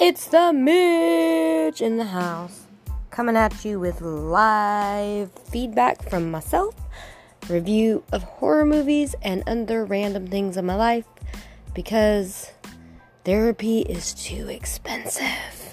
It's the Mitch in the house, coming at you with live feedback from myself, review of horror movies, and other random things in my life because therapy is too expensive.